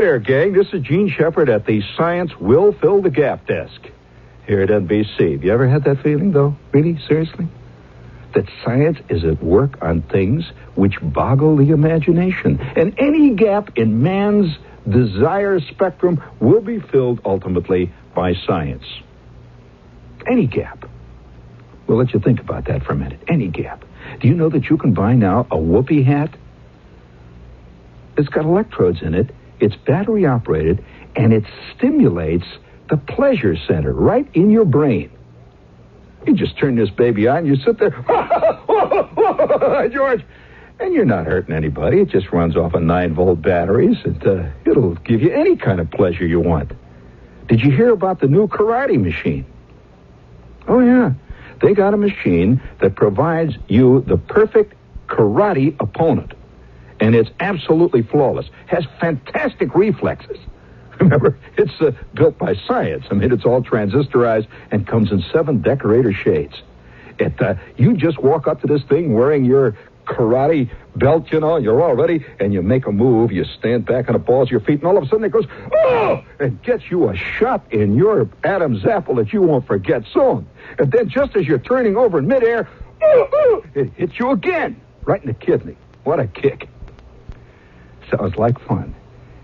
there, gang. This is Jean Shepherd at the Science Will Fill the Gap desk here at NBC. Have you ever had that feeling, though? Really? Seriously? That science is at work on things which boggle the imagination. And any gap in man's desire spectrum will be filled ultimately by science. Any gap. We'll let you think about that for a minute. Any gap. Do you know that you can buy now a whoopee hat? It's got electrodes in it, it's battery operated, and it stimulates the pleasure center right in your brain. You just turn this baby on, you sit there, George, and you're not hurting anybody. It just runs off of nine volt batteries. It, uh, it'll give you any kind of pleasure you want. Did you hear about the new karate machine? Oh, yeah. They got a machine that provides you the perfect karate opponent. And it's absolutely flawless. Has fantastic reflexes. Remember, it's uh, built by science. I mean, it's all transistorized and comes in seven decorator shades. It, uh, you just walk up to this thing wearing your karate belt, you know, you're all ready, and you make a move, you stand back on the balls of your feet, and all of a sudden it goes, oh, and gets you a shot in your Adam's apple that you won't forget soon. And then just as you're turning over in midair, oh, oh, it hits you again, right in the kidney. What a kick. Sounds like fun.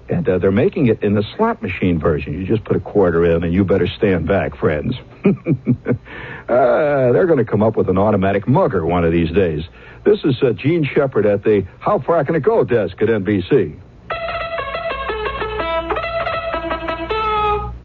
And uh, they're making it in the slot machine version. You just put a quarter in, and you better stand back, friends. uh, they're going to come up with an automatic mugger one of these days. This is uh, Jean Shepherd at the How Far Can It Go desk at NBC.